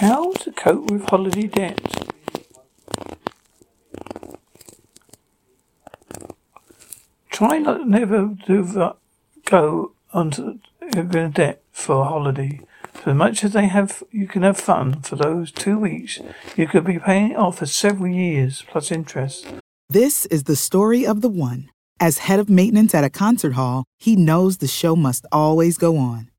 How to cope with holiday debt. Try not never to the, go onto in debt for a holiday. For as much as they have, you can have fun for those two weeks. You could be paying off for several years plus interest. This is the story of the one. As head of maintenance at a concert hall, he knows the show must always go on.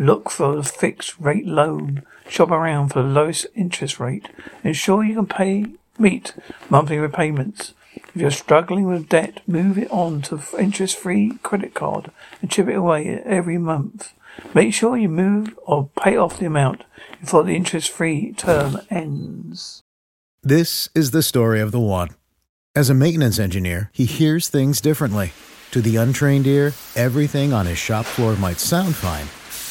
look for a fixed rate loan. Shop around for the lowest interest rate. Ensure you can pay meet monthly repayments. If you're struggling with debt, move it on to interest free credit card and chip it away every month. Make sure you move or pay off the amount before the interest free term ends. This is the story of the one. As a maintenance engineer, he hears things differently. To the untrained ear, everything on his shop floor might sound fine,